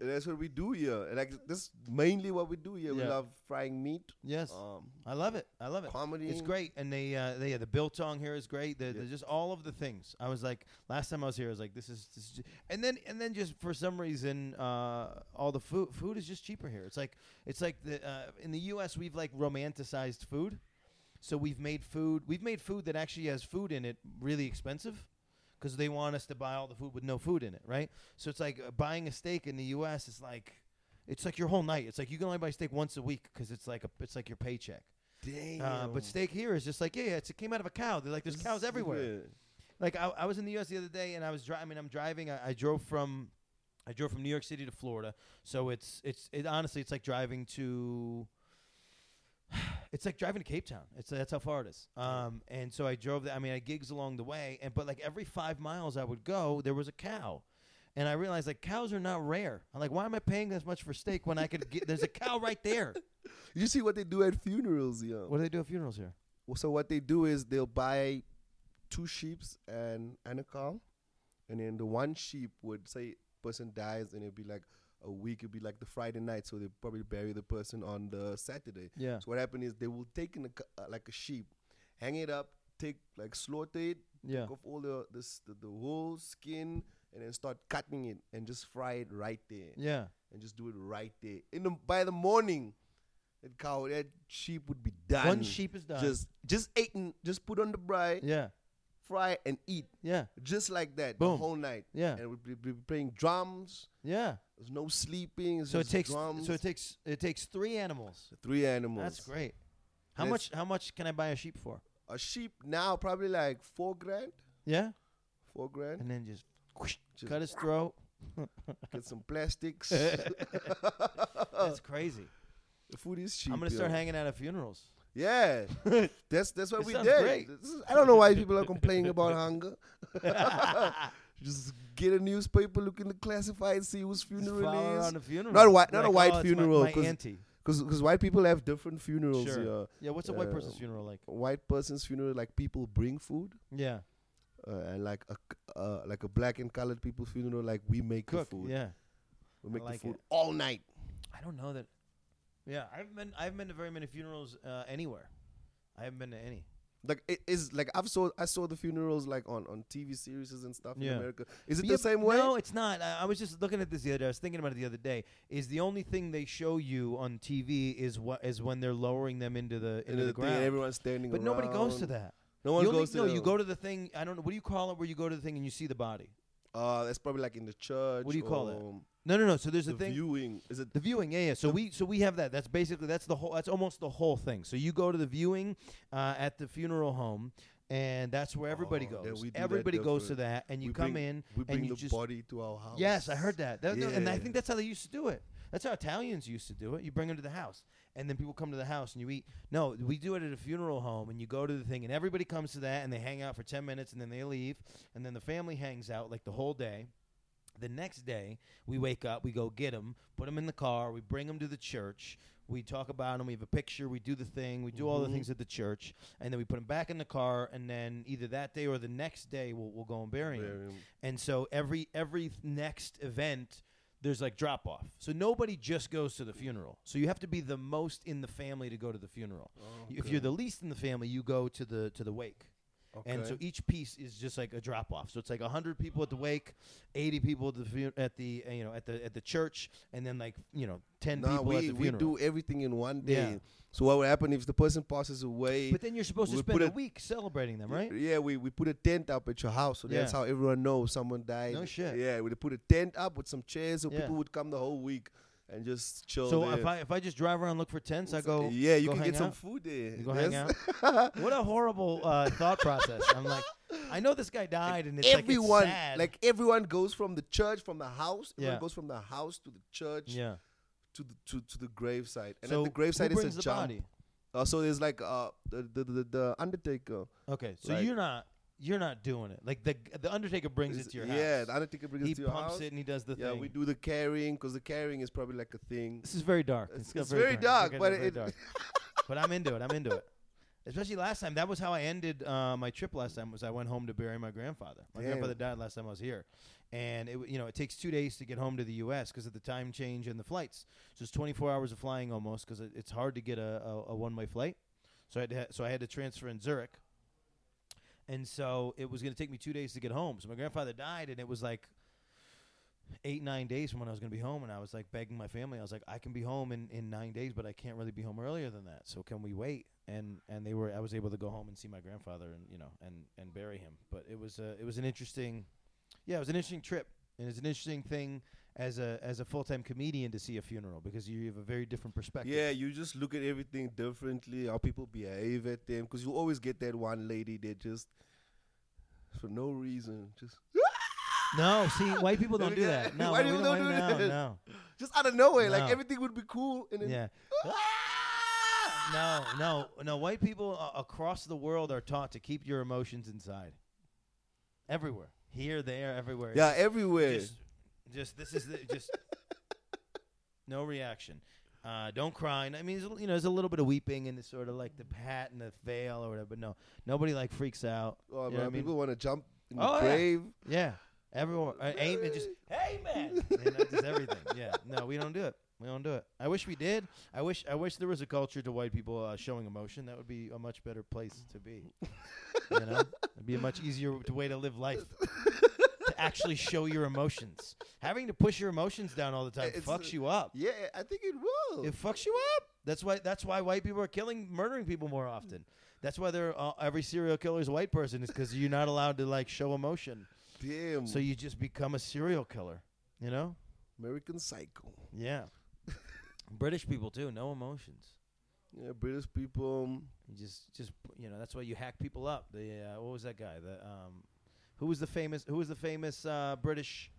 And that's what we do here. And like this mainly what we do here. We Yeah. love frying meat. Yes, Um, I love it. I love it. comedy. It's great, and they, uh, they, yeah, the biltong here is great. The, the- just all of the things. I was like, last time I was here, I was like, this is, this is ju- and then, and then just for some reason, uh, all the food, food is just cheaper here. It's like, it's like the, uh, in the U.S. we've like romanticized food, so we've made food, we've made food that actually has food in it really expensive. Because they want us to buy all the food with no food in it, right? So it's like uh, buying a steak in the U.S. is like, it's like your whole night. It's like you can only buy steak once a week because it's like a, it's like your paycheck. Damn. Uh, but steak here is just like yeah, yeah, it's, it came out of a cow. They're like there's cows everywhere. Like I, I was in the U.S. the other day, and I was driving. I mean, I'm driving. I, I drove from, I drove from New York City to Florida. So it's it's it honestly it's like driving to. It's like driving to Cape Town. It's that's how far it is. Um, and so I drove. The, I mean, I gigs along the way, and but like every five miles I would go, there was a cow, and I realized like cows are not rare. I'm like, why am I paying this much for steak when I could get? There's a cow right there. You see what they do at funerals, yo. What do they do at funerals here? Well, So what they do is they'll buy two sheeps and and a cow, and then the one sheep would say person dies, and it'd be like a week. It'd be like the Friday night, so they probably bury the person on the Saturday. Yeah. So what happened is they will take in a, uh, like a sheep, hang it up, take like slaughter it, Yeah. take off all the this the, the whole skin, and then start cutting it and just fry it right there, Yeah. and just do it right there. In the by the morning, that cow that sheep would be done. One sheep is done. Just just eaten, just put on the braai, yeah. Fry and eat, Yeah. just like that Boom. the whole night. Yeah. and we'd be, be playing drums. Yeah. There's no sleeping. So it takes drums. so it takes it takes three animals. three animals. That's great. How And much how much can I buy a sheep for? A sheep now probably like four grand, Yeah. four grand. And then just, whoosh, Just cut his throat. get some plastics. That's crazy. the food is cheap. I'm gonna yo. start hanging out at funerals. Yeah, that's that's what It we did. Is- I don't know why people are complaining about hunger. Just get a newspaper, look in the classified, see whose funeral follow it around is. the funeral. Not a white- not a white oh, my- funeral, My, 'cause- auntie. Because white people have different funerals. Sure. Yeah. Yeah. What's a white person's Uh, funeral like? White person's funeral, like people bring food, Yeah. uh, and like a c- uh, like a black and colored people funeral, like we make Cook. the food. Yeah. we make like the food it. all night. I don't know that. Yeah, I haven't been. I haven't been to very many funerals uh, anywhere. I haven't been to any. Like it is like I've saw I saw the funerals like on on TV series and stuff Yeah. in America. Is it Yeah, the same way? No, it's not. I, I was just looking at this the other day. I was thinking about it the other day. Is the only thing they show you on TV is what is when they're lowering them into the into And the, the thing, ground. everyone's standing but nobody goes to that. No one goes to no, you go to the thing. I don't know. What do you call it? Where you go to the thing and you see the body? Uh, that's probably like in the church. What do you call it? No, no, no. So there's The a thing. viewing is it? The viewing, yeah, yeah. So we, so we have that. That's basically that's the whole. That's almost the whole thing. So you go to the viewing uh, at the funeral home, and that's where everybody Oh, goes. Everybody goes to that, and you we come bring, in, We bring and you the just body to our house. Yes, I heard that. That- no, And I think that's how they used to do it. That's how Italians used to do it. You bring them to the house, and then people come to the house and you eat. No, we do it at a funeral home, and you go to the thing, and everybody comes to that, and they hang out for ten minutes, and then they leave, and then the family hangs out like the whole day. The next day, we wake up, we go get them, put them in the car, we bring them to the church. We talk about them. We have a picture. We do the thing. We do all the Mhm. things at the church, and then we put them back in the car. And then either that day or the next day, we'll, we'll go and bury 'em. And so every every next event there's like drop off. So nobody just goes to the funeral. So you have to be the most in the family to go to the funeral. If you're the least in the family, you go to the to the wake. And so each piece is just like a drop off. So it's like 100 people at the wake, 80 people at the fu- at the uh, you know at the at the church and then like, you know, 10 Nah, people at we, the we do everything in one day. Yeah. So what would happen if the person passes away? but then you're supposed to spend put a week celebrating them, right? Yeah, we, we put a tent up at your house, so that's Yeah. how everyone knows someone died. No shit. Yeah, we put a tent up with some chairs, so Yeah. people would come the whole week and just chill. So there. if I if I just drive around and look for tents, I go yeah, you go can get some food there. You go hang out. What a horrible uh, thought process. I'm like, I know this guy died, and it's everyone, like, like everyone goes from the church, from the house. Everyone Yeah. goes from the house to the church yeah. to the to, to the gravesite, and so at the gravesite is a jump. body? Uh, so there's like uh the the, the, the undertaker. Okay, so Like- you're not. You're not doing it. Like the the Undertaker brings it to your house. yeah, house. the Undertaker brings he it to your house. He pumps it and he does the yeah, thing. we do the carrying because the carrying is probably like a thing. This is very dark. It's- it's very dark, It's but very it- dark. but I'm into it. I'm into it. Especially last time. That was how I ended uh, my trip last time. Was I went home to bury my grandfather. My Damn. grandfather died last time I was here, and it you know it takes two days to get home to the U.S. because of the time change and the flights. So it's 24 hours of flying almost because it, it's hard to get a, a, a one way flight. So I had ha- so I had to transfer in Zurich. And so it was going to take me two days to get home. So my grandfather died, and it was like eight nine days from when I was going to be home, and I was like begging my family. I was like, I can be home in, in nine days, but I can't really be home earlier than that. So can we wait? And and they were. I was able to go home and see my grandfather, and you know, and and bury him. But it was a it was an interesting, yeah, it was an interesting trip, and it's an interesting thing as a as a full time comedian to see a funeral because you have a very different perspective. Yeah, you just look at everything differently, how people behave at them, because you always get that one lady that just, for no reason, just No, see, white people don't do that. No, White people don't, don't do no, that. no. just out of nowhere, like everything would be cool, and then Yeah. No, no, no. White people uh, across the world are taught to keep your emotions inside. Everywhere, here, there, everywhere. yeah, everywhere. Just, just this is the, just no reaction. Uh, don't cry. I mean, there's, a- you know, there's a little bit of weeping and the sort of like the pat and the veil or whatever, but no, nobody like freaks out. oh you know man, what I mean? people want to jump in the Oh, yeah. grave. Yeah, everyone. Uh, aim and just hey man, you know, just everything. Yeah, no, we don't do it. We don't do it. I wish we did. I wish. I wish there was a culture to white people uh, showing emotion. That would be a much better place to be. you know, it'd be a much easier way to live life. to actually show your emotions. Having to push your emotions down all the time It's, fucks you up. Yeah, I think it will. It fucks you up. That's why. That's why white people are killing, murdering people more often. That's why they're uh, every serial killer is a white person. Is because you're not allowed to like show emotion. Damn. So you just become a serial killer. You know? American Psycho. Yeah. British people too, no emotions. Yeah, British people. um, You just, just you know, that's why you hack people up. The uh, what was that guy? The um, who was the famous? Who was the famous uh, British,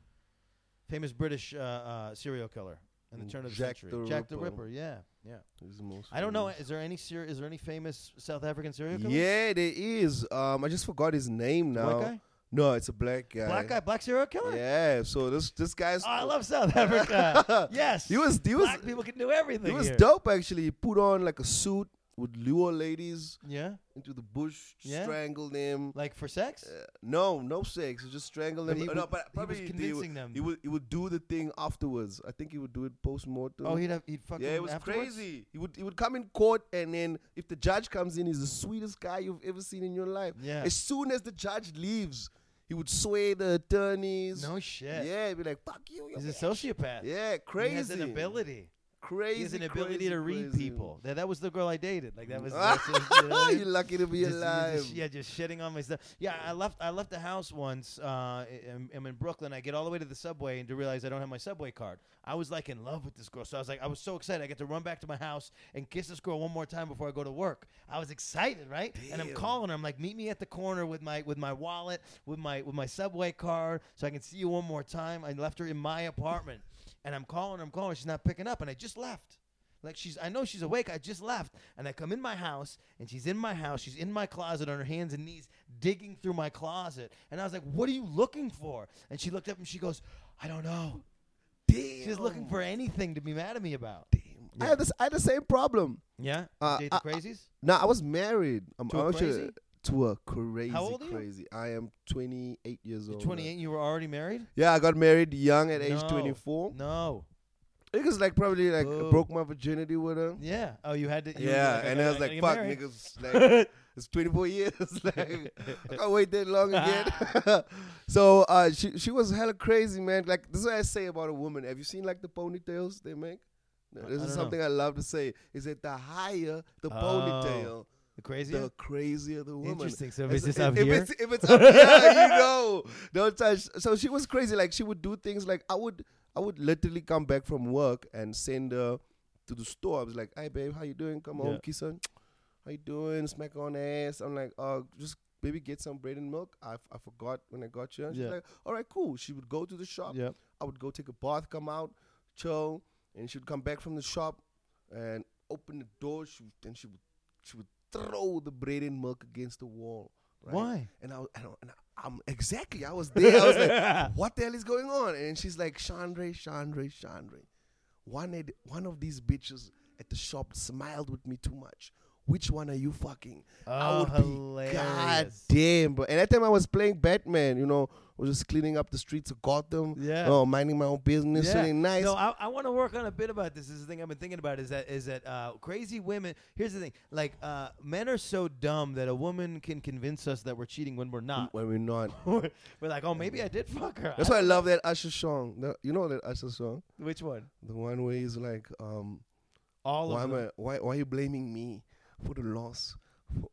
famous British uh, uh, serial killer in the turn of the Jack century? the Jack the Ripper. Ripper. Yeah, yeah. He's the most. I don't know. Is there any ser- Is there any famous South African serial killer? Yeah, there is. Um, I just forgot his name now. White guy, No, it's a black guy. black guy, black serial killer. Yeah. So this this guy's. Oh, I love South Africa. yes, He was he was black people can do everything. he was here. dope actually. He put on like a suit, would lure ladies Yeah, into the bush, Yeah. strangle them. like for sex. Uh, no, no sex. He just strangle But them. he Uh, no, would- but he was probably convincing would, them. He would he would do the thing afterwards. I think he would do it post mortem. Oh, he'd have he'd fuck yeah, it was afterwards? crazy. He would he would come in court, and then if the judge comes in, he's the sweetest guy you've ever seen in your life. Yeah. As soon as the judge leaves, he would sway the attorneys. No shit. Yeah, he'd be like, "Fuck you." He's a sociopath. Yeah, crazy. He has an ability. Crazy. he has an ability crazy, to read crazy. people. That, that was the girl I dated. Like that was. that's you know what I You're mean? lucky to be Just- alive. just- yeah, just shitting on myself. Yeah, I left. I left the house once. Uh, I'm, I'm in Brooklyn. I get all the way to the subway and to realize I don't have my subway card. I was like in love with this girl, so I was like, I was so excited. I get to run back to my house and kiss this girl one more time before I go to work. I was excited, right? And I'm calling her. I'm like, meet me at the corner with my with my wallet, with my with my subway card, so I can see you one more time. I left her in my apartment, and I'm calling her. I'm calling. She's not picking up, and I just left. Like she's, I know she's awake. I just left, and I come in my house, and she's in my house. She's in my closet on her hands and knees, digging through my closet. And I was like, "What are you looking for?" And she looked up and she goes, "I don't know." Damn. She's looking for anything to be mad at me about. Damn. I had this. I had the same problem. Yeah, Uh, date the I- crazies. No, I was married. I'm To a crazy? To a crazy, How old are you? crazy. I am 28 years You're old. 28. and You were already married. Yeah, I got married young at age No. 24. No. It was like probably like Boo. broke my virginity with her. Yeah. Oh, you had to. you were yeah, and I was gotta- like, "Fuck, niggas, like it's 24 years. like I can't wait that long again." so uh, she she was hella crazy, man. Like this is what I say about a woman. Have you seen like the ponytails they make? No, I- This is know. something I love to say. Is that the higher the Oh. ponytail, The crazy. the crazier the woman. Interesting. So if It's- it's just if, up if here. It's, if it's up here, you know, don't touch. So she was crazy. Like she would do things like I would, I would literally come back from work and send her to the store. I was like, "Hey, babe, how you doing? Come Yeah. home, kiss her. How you doing? Smack on ass." I'm like, "Uh, just maybe get some bread and milk." I, I forgot when I got you. And she's Yeah. like, "All right, cool." She would go to the shop. Yep. I would go take a bath, come out, chill, and she would come back from the shop and open the door. She would, and she would she would throw the bread and milk against the wall. Right? Why? And I, I, and I, I'm exactly. I was there. I was like, what the hell is going on? And she's like, Shanray, Shanray, Shanray. One, ed- one of these bitches at the shop smiled with me too much. Which one are you fucking? I Oh, would be, hilarious. God damn, bro. And that time I was playing Batman, you know, I was just cleaning up the streets of Gotham. Yeah. Oh, minding my own business, Yeah. feeling nice. No, I, I want to work on a bit about this. This is the thing I've been thinking about is that is that uh, crazy women. Here's the thing: like uh, men are so dumb that a woman can convince us that we're cheating when we're not. when we're not. we're like, oh, maybe I did fuck her. That's why I love that Usher song. The- You know that Usher song? Which one? The one where he's like, um, All why, of them. I, why, why are you blaming me for the loss?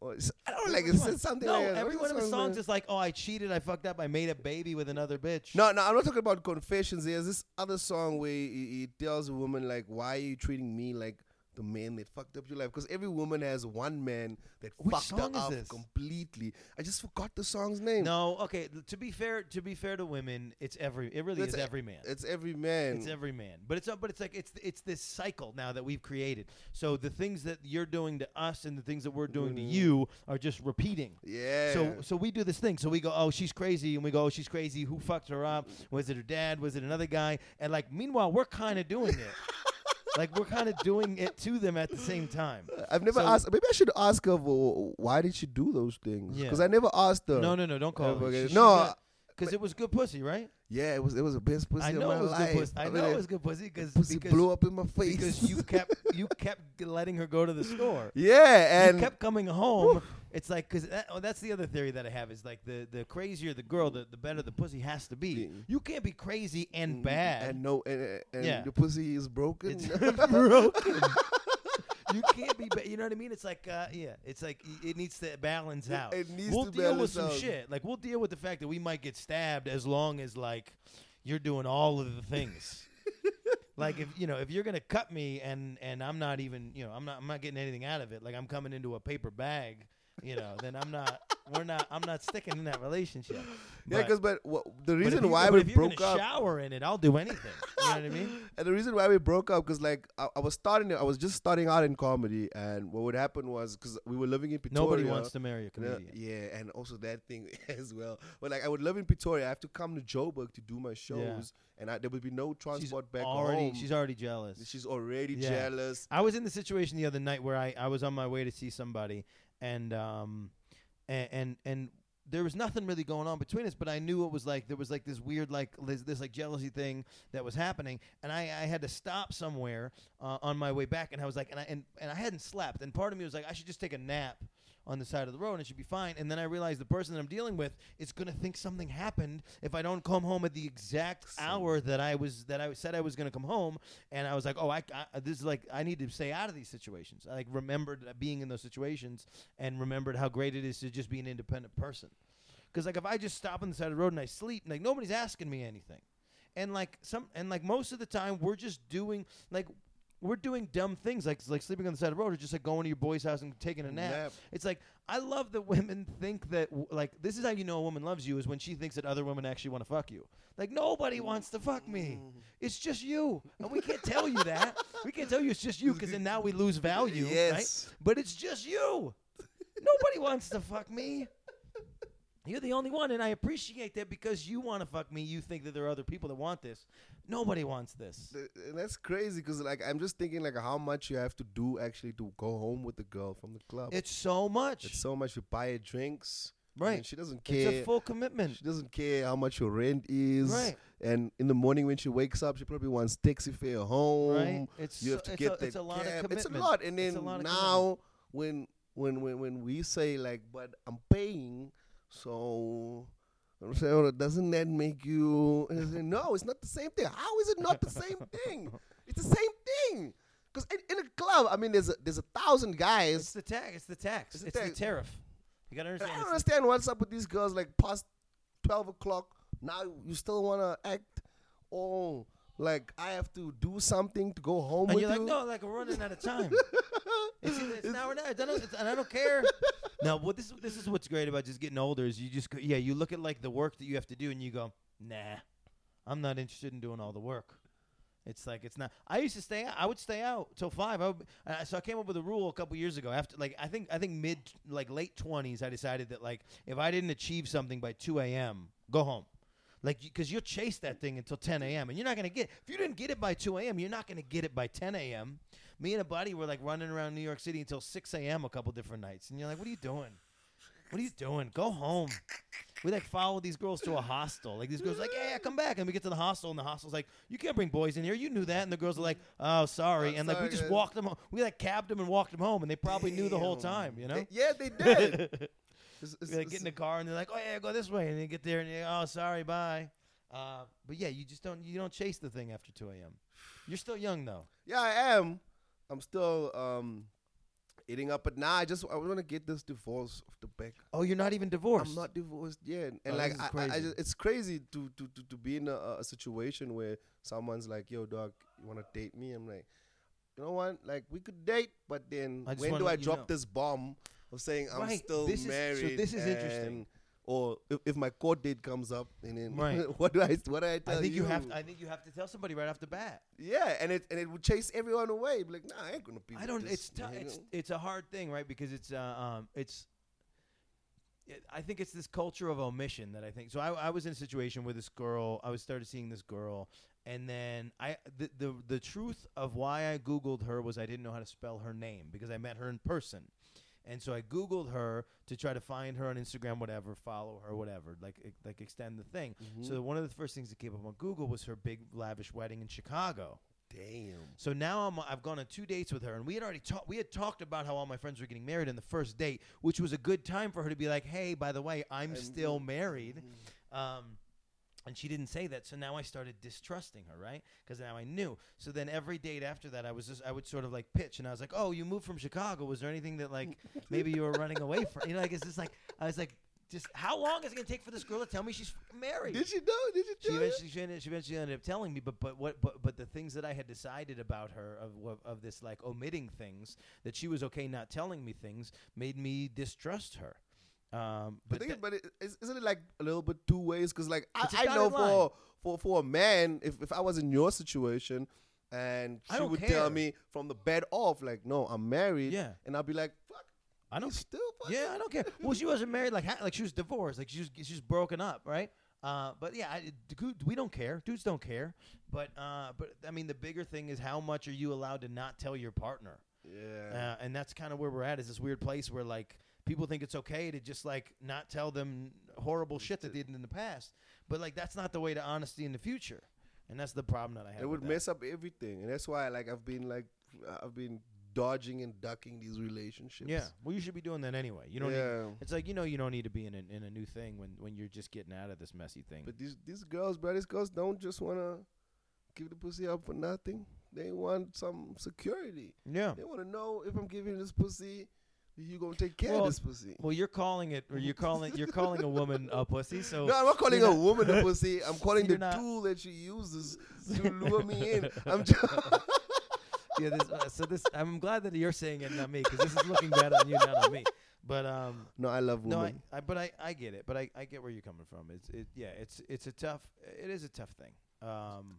Or it's- I don't like it said something No, like every one of the songs man? is like, oh, I cheated, I fucked up, I made a baby with another bitch. No, no, I'm not talking about confessions. There's this other song where he, he tells a woman like, "Why are you treating me like the man that fucked up your life?" Because every woman has one man that Which fucked her up this? completely. I just forgot the song's name. No, okay. To be fair, to be fair to women, it's every. It really is a- every man. It's every man. It's every man, but it's uh, but it's like it's it's this cycle now that we've created. So the things that you're doing to us and the things that we're doing to Mhm. you are just repeating. yeah. So so we do this thing. So we go, oh, she's crazy, and we go, oh, she's crazy. Who fucked her up? Was it her dad? Was it another guy? And like, meanwhile, we're kind of doing it. like we're kind of doing it to them at the same time. I've never So- asked. Maybe I should ask her for why did she do those things? Yeah. Because I never asked her. No, no, no, don't call her. no, because it was good pussy, right? yeah, it was it was the best pussy I of know my it was life. good pussy. I, mean, know it- it was good pussy because pussy because blew up in my face because you kept you kept letting her go to the store. yeah, and you kept coming home. It's like because that, oh, that's the other theory that I have is like the the crazier the girl, the, the better the pussy has to be. Yeah. You can't be crazy and Mm, bad. and no, and, and Yeah. the pussy is broken. it's broken. you can't be. Ba- you know what I mean? It's like uh, yeah. It's like it needs to balance out. It needs we'll to deal with some out. shit. Like we'll deal with the fact that we might get stabbed as long as like you're doing all of the things. like if you know if you're gonna cut me and and I'm not even you know I'm not I'm not getting anything out of it. Like I'm coming into a paper bag. You know, then I'm not. We're not. I'm not sticking in that relationship. yeah, because but wha- the but reason you- why but we broke up, shower in it, I'll do anything. You know what I mean? and the reason why we broke up, because like I, I was starting, I was just starting out in comedy, and what would happen was because we were living in Pretoria. Nobody wants to marry a Yeah, comedian. yeah, and also that thing as well. But like, I would live in Pretoria. I have to come to Joburg to do my shows, and I, there would be no She's transport back already. home. She's already jealous. She's already Yeah. jealous. I was in the situation the other night where I, I was on my way to see somebody and um and, and and there was nothing really going on between us, but I knew it was like there was like this weird like this, this like jealousy thing that was happening, and I, I had to stop somewhere uh, on my way back, and I was like, and I and, and I hadn't slept, and part of me was like, I should just take a nap on the side of the road and it should be fine. And then I realized the person that I'm dealing with is gonna think something happened if I don't come home at the exact hour that I was that I said I was gonna come home. And I was like, oh, I, I this is like I need to stay out of these situations. I like remembered being in those situations and remembered how great it is to just be an independent person. Because like if I just stop on the side of the road and I sleep, like nobody's asking me anything. And like some and like most of the time we're just doing like we're doing dumb things like like sleeping on the side of the road or just like going to your boy's house and taking a nap. Nap. It's like I love that women think that w- like this is how you know a woman loves you is when she thinks that other women actually want to fuck you. Like nobody wants to fuck me. Mm. It's just you, and we can't tell you that. We can't tell you it's just you because then now we lose value, right? Yes. But it's just you. Nobody wants to fuck me. You're the only one, and I appreciate that because you want to fuck me. You think that there are other people that want this. Nobody wants this. Th- And that's crazy because like I'm just thinking like how much you have to do actually to go home with the girl from the club. It's so much, It's so much you buy her drinks. and right? she doesn't care. It's a full commitment, She doesn't care how much your rent is. right? And in the morning when she wakes up, she probably wants taxi fare home. Right? It's You have so- to it's get a, that it's a lot cab. of It's commitment. a lot. And It's then a lot of now when when when when we say like, but I'm paying, so I'm saying, doesn't that make you? And I say, no, it's not the same thing. How is it not the same thing? It's the same thing. Because in, in a club, I mean, there's a there's a thousand guys. It's the tax. It's the tax. It's It's, the the tariff. You gotta And understand. I don't understand what's up with these girls. Like past twelve o'clock, now you still wanna act all like I have to do something to go home and with you're like, you. no, like we're running out of time. it's, either, it's now or now. I don't, it's, and I don't care. now, what this this is what's great about just getting older is you just go, yeah you look at like the work that you have to do and you go nah, I'm not interested in doing all the work. It's like it's not. I used to stay. out. I would stay out till five. I would, uh, so I came up with a rule a couple years ago. After like I think I think mid like late twenties, I decided that like if I didn't achieve something by two a.m., go home. Like because you'll chase that thing until ten a.m. and you're not gonna get. If you didn't get it by two a.m., you're not gonna get it by ten a.m. Me and a buddy were like running around New York City until six a.m. a couple different nights, and you're like, what are you doing? What are you doing? Go home. We like follow these girls to a hostel. Like these girls are like, yeah, yeah, come back. And we get to the hostel, and the hostel's like, you can't bring boys in here. You knew that. And the girls are like, oh, sorry. Oh, and like we just guys. walked them. home. We like cabbed them and walked them home, and they probably knew the whole Damn. time. You know. They- yeah, they did. It's- it's- like get in the car, and they're like, oh yeah, go this way, and they get there, and you're, oh sorry, bye. Uh, but yeah, you just don't you don't chase the thing after two a.m. You're still young though. Yeah, I am. I'm still um eating up, but now I just I want to get this divorce off the back. Oh, you're not even divorced. I'm not divorced yet, and Oh, like I, I, I just, it's crazy to, to to to be in a, a situation where someone's like, "Yo, dog, you want to date me?" I'm like, you know what? Like we could date, but then when do I drop know. this bomb of saying I'm Right, still this is- so married? this is interesting. Or if, if my court date comes up, and then Right. what do I what do I I tell think you have. I think you have to tell somebody right off the bat. yeah, and it and it would chase everyone away. Be like, nah, I ain't gonna be. I with don't. this, It's you it's it's a hard thing, right? Because it's uh, um it's. I think it's this culture of omission that I think. So I, I was in a situation where this girl. I was started seeing this girl, and then I the, the the truth of why I googled her was I didn't know how to spell her name because I met her in person. And so I Googled her to try to find her on Instagram, whatever, follow her, whatever, like like extend the thing. Mm-hmm. So one of the first things that came up on Google was her big lavish wedding in Chicago. Damn. So now I'm, I've gone on two dates with her, and we had already talked. We had talked about how all my friends were getting married in the first date, which was a good time for her to be like, "Hey, by the way, I'm, I'm- still married." Um, and she didn't say that, so now I started distrusting her, right? Because now I knew. So then every date after that, I was just I would sort of like pitch, and I was like, "Oh, you moved from Chicago. Was there anything that like maybe you were running away from? You know, like it's just like I was like." Just how long is it gonna take for this girl to tell me she's married? Did she know? Did she she tell you? eventually she ended, she eventually ended up telling me but but what but but the things that I had decided about her of of, of this like omitting things that she was okay not telling me things made me distrust her um But, but think, that- but it, is, isn't it like a little bit two ways? Because like I, I know line. for for for a man, if if I was in your situation and she would care. tell me from the bed off, like, no, I'm married, Yeah. and I'll be like, fuck, I don't still yeah I don't care well she wasn't married like ha- like she was divorced like she was she's broken up right uh, but yeah, I, we don't care. Dudes don't care. But uh, but I mean, the bigger thing is how much are you allowed to not tell your partner? Yeah. Uh, and that's kind of where we're at. Is this weird place where like people think it's okay to just like not tell them horrible shit that they did in the past, but like that's not the way to honesty in the future, and that's the problem that I have. it would mess up everything, and that's why like I've been like I've been dodging and ducking these relationships. Yeah, well, you should be doing that anyway. You don't. Need, yeah. it's like you know you don't need to be in a, in a new thing when when you're just getting out of this messy thing. But these these girls, bro, these girls don't just wanna give the pussy up for nothing. They want some security. yeah. They want to know if I'm giving this pussy, you gonna take care Well, of this pussy. Well, you're calling it, or you're calling you're calling a woman a pussy. So no, I'm not calling a not- woman a pussy. I'm calling the not- tool that she uses to lure me in. I'm just yeah, this, uh, so this I'm glad that you're saying it, not me, because this is looking bad on you, not on me. But um, no, I love women. no, I. I but I, I get it. But I, I get where you're coming from. It's it yeah, it's it's a tough it is a tough thing. Um,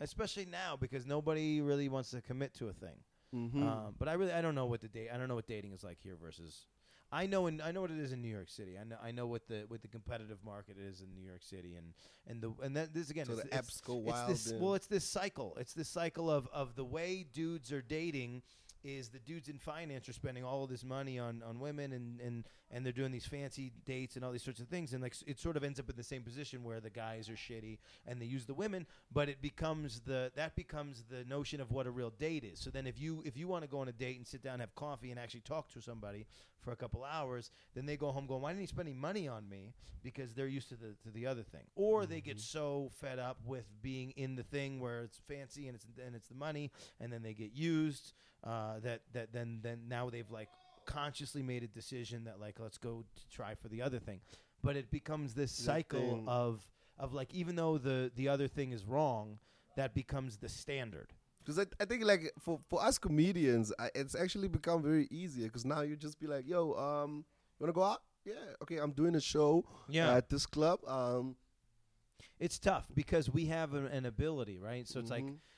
especially now because nobody really wants to commit to a thing. Mm-hmm. Um, but I really I don't know what the date I don't know what dating is like here versus. I know in I know what it is in New York City. I know I know what the what the competitive market is in New York City and and the and that this again so it's, the it's- go it's wild. this then. well it's this cycle it's this cycle of of the way dudes are dating is the dudes in finance are spending all of this money on on women and and and they're doing these fancy dates and all these sorts of things and like it sort of ends up in the same position where the guys are shitty and they use the women but it becomes the that becomes the notion of what a real date is. So then if you if you want to go on a date and sit down and have coffee and actually talk to somebody for a couple hours then they go home going why didn't he spend any money on me? Because they're used to the to the other thing. Or they get so fed up with being in the thing where it's fancy and it's and it's the money and then they get used uh, that that then then now they've like consciously made a decision that like let's go to try for the other thing but it becomes this cycle thing. of of like even though the the other thing is wrong that becomes the standard Because I, I think like for, for us comedians, I, it's actually become very easier. Because now you just be like, yo, um, you wanna go out? Yeah, okay. I'm doing a show yeah at this club. Um, It's tough because we have an, an ability, right? So it's like Mhm. uh,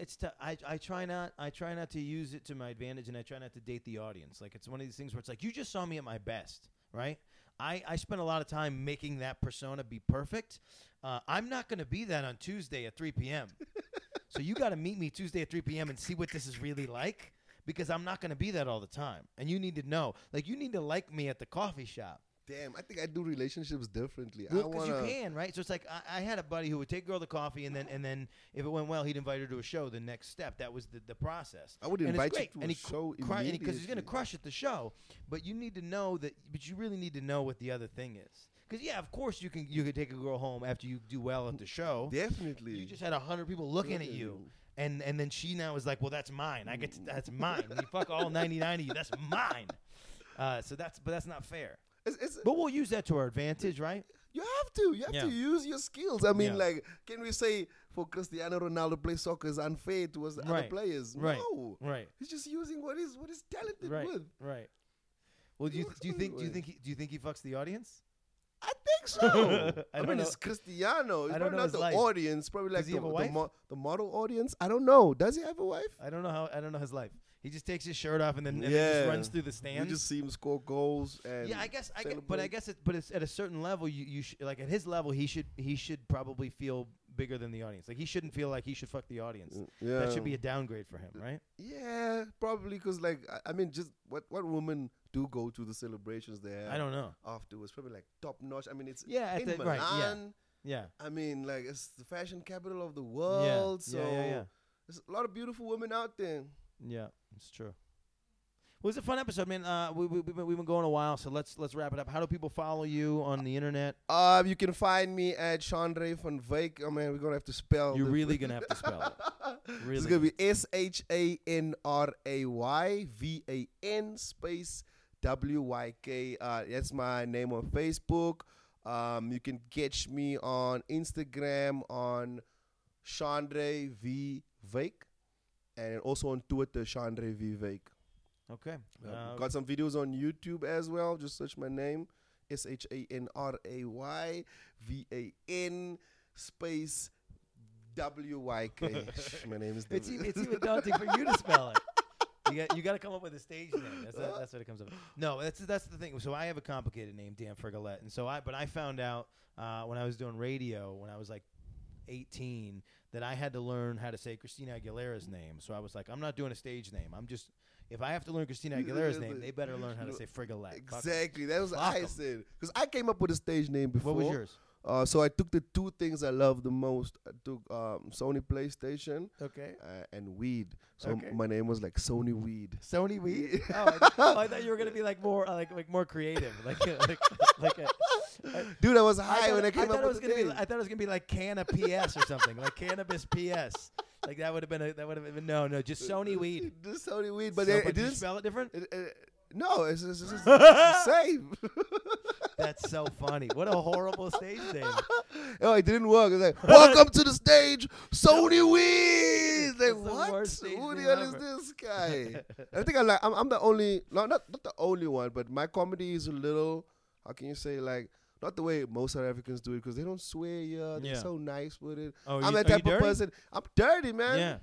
it's t- I I try not I try not to use it to my advantage, and I try not to date the audience. Like it's one of these things where it's like you just saw me at my best, right? I I spent a lot of time making that persona be perfect. Uh, I'm not going to be that on Tuesday at 3 p.m. so you got to meet me Tuesday at 3 p.m. and see what this is really like. Because I'm not going to be that all the time, and you need to know. Like you need to like me at the coffee shop. Damn, I think I do relationships differently. I Because you wanna. can, right? So it's like I, I had a buddy who would take a girl to coffee, and then and then if it went well, he'd invite her to a show. The next step, that was the, the process. I would And invite you to and a he cr- show because he's going to crush at the show. But you need to know that. But you really need to know what the other thing is. Because yeah, of course you can you can take a girl home after you do well at the show. Definitely. You just had a hundred people looking Look at you. you. And and then she now is like, well, that's mine. I get to, that's mine. When you fuck all ninety nine of you, that's mine. Uh, so that's but that's not fair. It's, it's, But we'll use that to our advantage, right? you have to. You have Yeah. to use your skills. I mean, Yeah. like, can we say for Cristiano Ronaldo to play soccer is unfair towards the other players? Right. No. Right. He's just using what he's what he's talented Right. with. Right. Well, do you do you think do you think he, do you think he fucks the audience? I think so. I I, mean, know. it's Cristiano. It's I don't probably know not the life. audience. Probably like Does he the, have a the, mo- the model audience. I don't know. Does he have a wife? I don't know how I don't know his life. He just takes his shirt off and then, and then just runs through the stands. You just see him score goals and yeah, I guess I get, but I guess it, but it's at a certain level. You you sh- like at his level, he should he should probably feel bigger than the audience. Like he shouldn't feel like he should fuck the audience. yeah. That should be a downgrade for him, right? Yeah, probably because like I, I mean, just what what women do go to the celebrations there I don't know. afterwards, probably like top notch. I mean, it's Yeah, in the, Milan. right. Yeah, I mean, like it's the fashion capital of the world. yeah, so yeah, yeah, there's a lot of beautiful women out there. Yeah. It's true. Well, it was a fun episode, man. Uh, we, we, we've, been, we've been going a while, so let's let's wrap it up. How do people follow you on the internet? Um, you can find me at Shanray van Wyk. Oh man, we're gonna have to spell. You're really gonna have to spell it. It's gonna be S H A N R A Y V A N space W Y K. Uh, that's my name on Facebook. Um, you can catch me on Instagram on Shanray V Vake, and also on Twitter Shanray V Okay. Uh, Uh, got some videos on YouTube as well. Just search my name S H A N R A Y V A N space W Y K. my name is. It's even, it's even daunting for you to spell it. You got you got to come up with a stage name. That's what, that's what it comes up. with. No, that's that's the thing. So I have a complicated name, Dan Frigolette, and so I but I found out uh, when I was doing radio when I was like 18 that I had to learn how to say Christina Aguilera's name. So I was like, I'm not doing a stage name. I'm just if I have to learn Christina Aguilera's name, they better learn how to say Frigolette. Fuck 'em. Exactly. That was what Fuck I 'em. said. Because I came up with a stage name before. What was yours? Uh, so I took the two things I love the most. I took um, Sony PlayStation Okay. uh, and weed. So Okay. my name was like Sony Weed. Sony Weed. Oh, I, oh, I thought you were gonna be like more uh, like like more creative, like like like a, I- Dude, I was I high thought, when I I came thought up it was gonna be. I thought it was gonna be like Canna PS or something, like Cannabis PS. Like that would have been a. That would have been no, no, just Sony Weed. Just Sony Weed, but So- it, but it did you didn't. spell it different. It, it, no, it's, it's, it's, it's the same. That's so funny. What a horrible stage name. oh, it didn't work. It's like, welcome to the stage, Sony Weed. Like, what? Who the hell is this guy? I think I'm like, I'm, I'm the only, no, not not the only one, but my comedy is a little, how can you say, like, not the way most South Africans do it because they don't swear. Yeah, they're Yeah. so nice with it. Oh, I'm you, that type of dirty? person. I'm dirty, man. Yeah.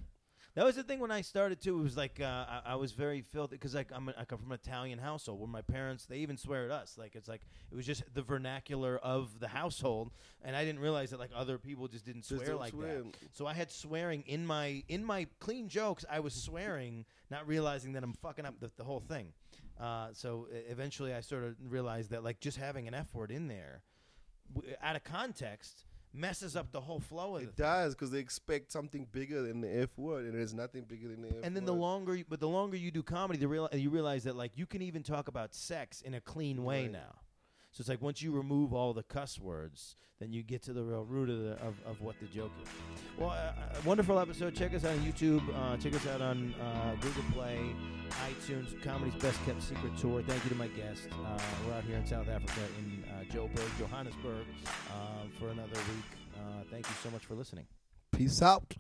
That was the thing when I started too. It was like uh, I, I was very filthy because like I'm a, I come from an Italian household where my parents they even swear at us. Like it's like it was just the vernacular of the household, and I didn't realize that like other people just didn't swear like swear. that. So I had swearing in my in my clean jokes. I was swearing, not realizing that I'm fucking up the, the whole thing. Uh, so eventually, I sort of realized that like just having an F word in there, w- out of context, messes up the whole flow of It thing. does because they expect something bigger than the F word, and there's nothing bigger than the F word. and then the longer, you, but the longer you do comedy, the real you realize that like you can even talk about sex in a clean way Right. now. So it's like once you remove all the cuss words, then you get to the real root of the of, of what the joke is. Well, uh, uh, wonderful episode. Check us out on YouTube. Uh, check us out on uh, Google Play, iTunes. Comedy's best kept secret tour. Thank you to my guest. Uh, we're out here in South Africa in uh, Joburg, Johannesburg, for another week. Thank you so much for listening. Peace out.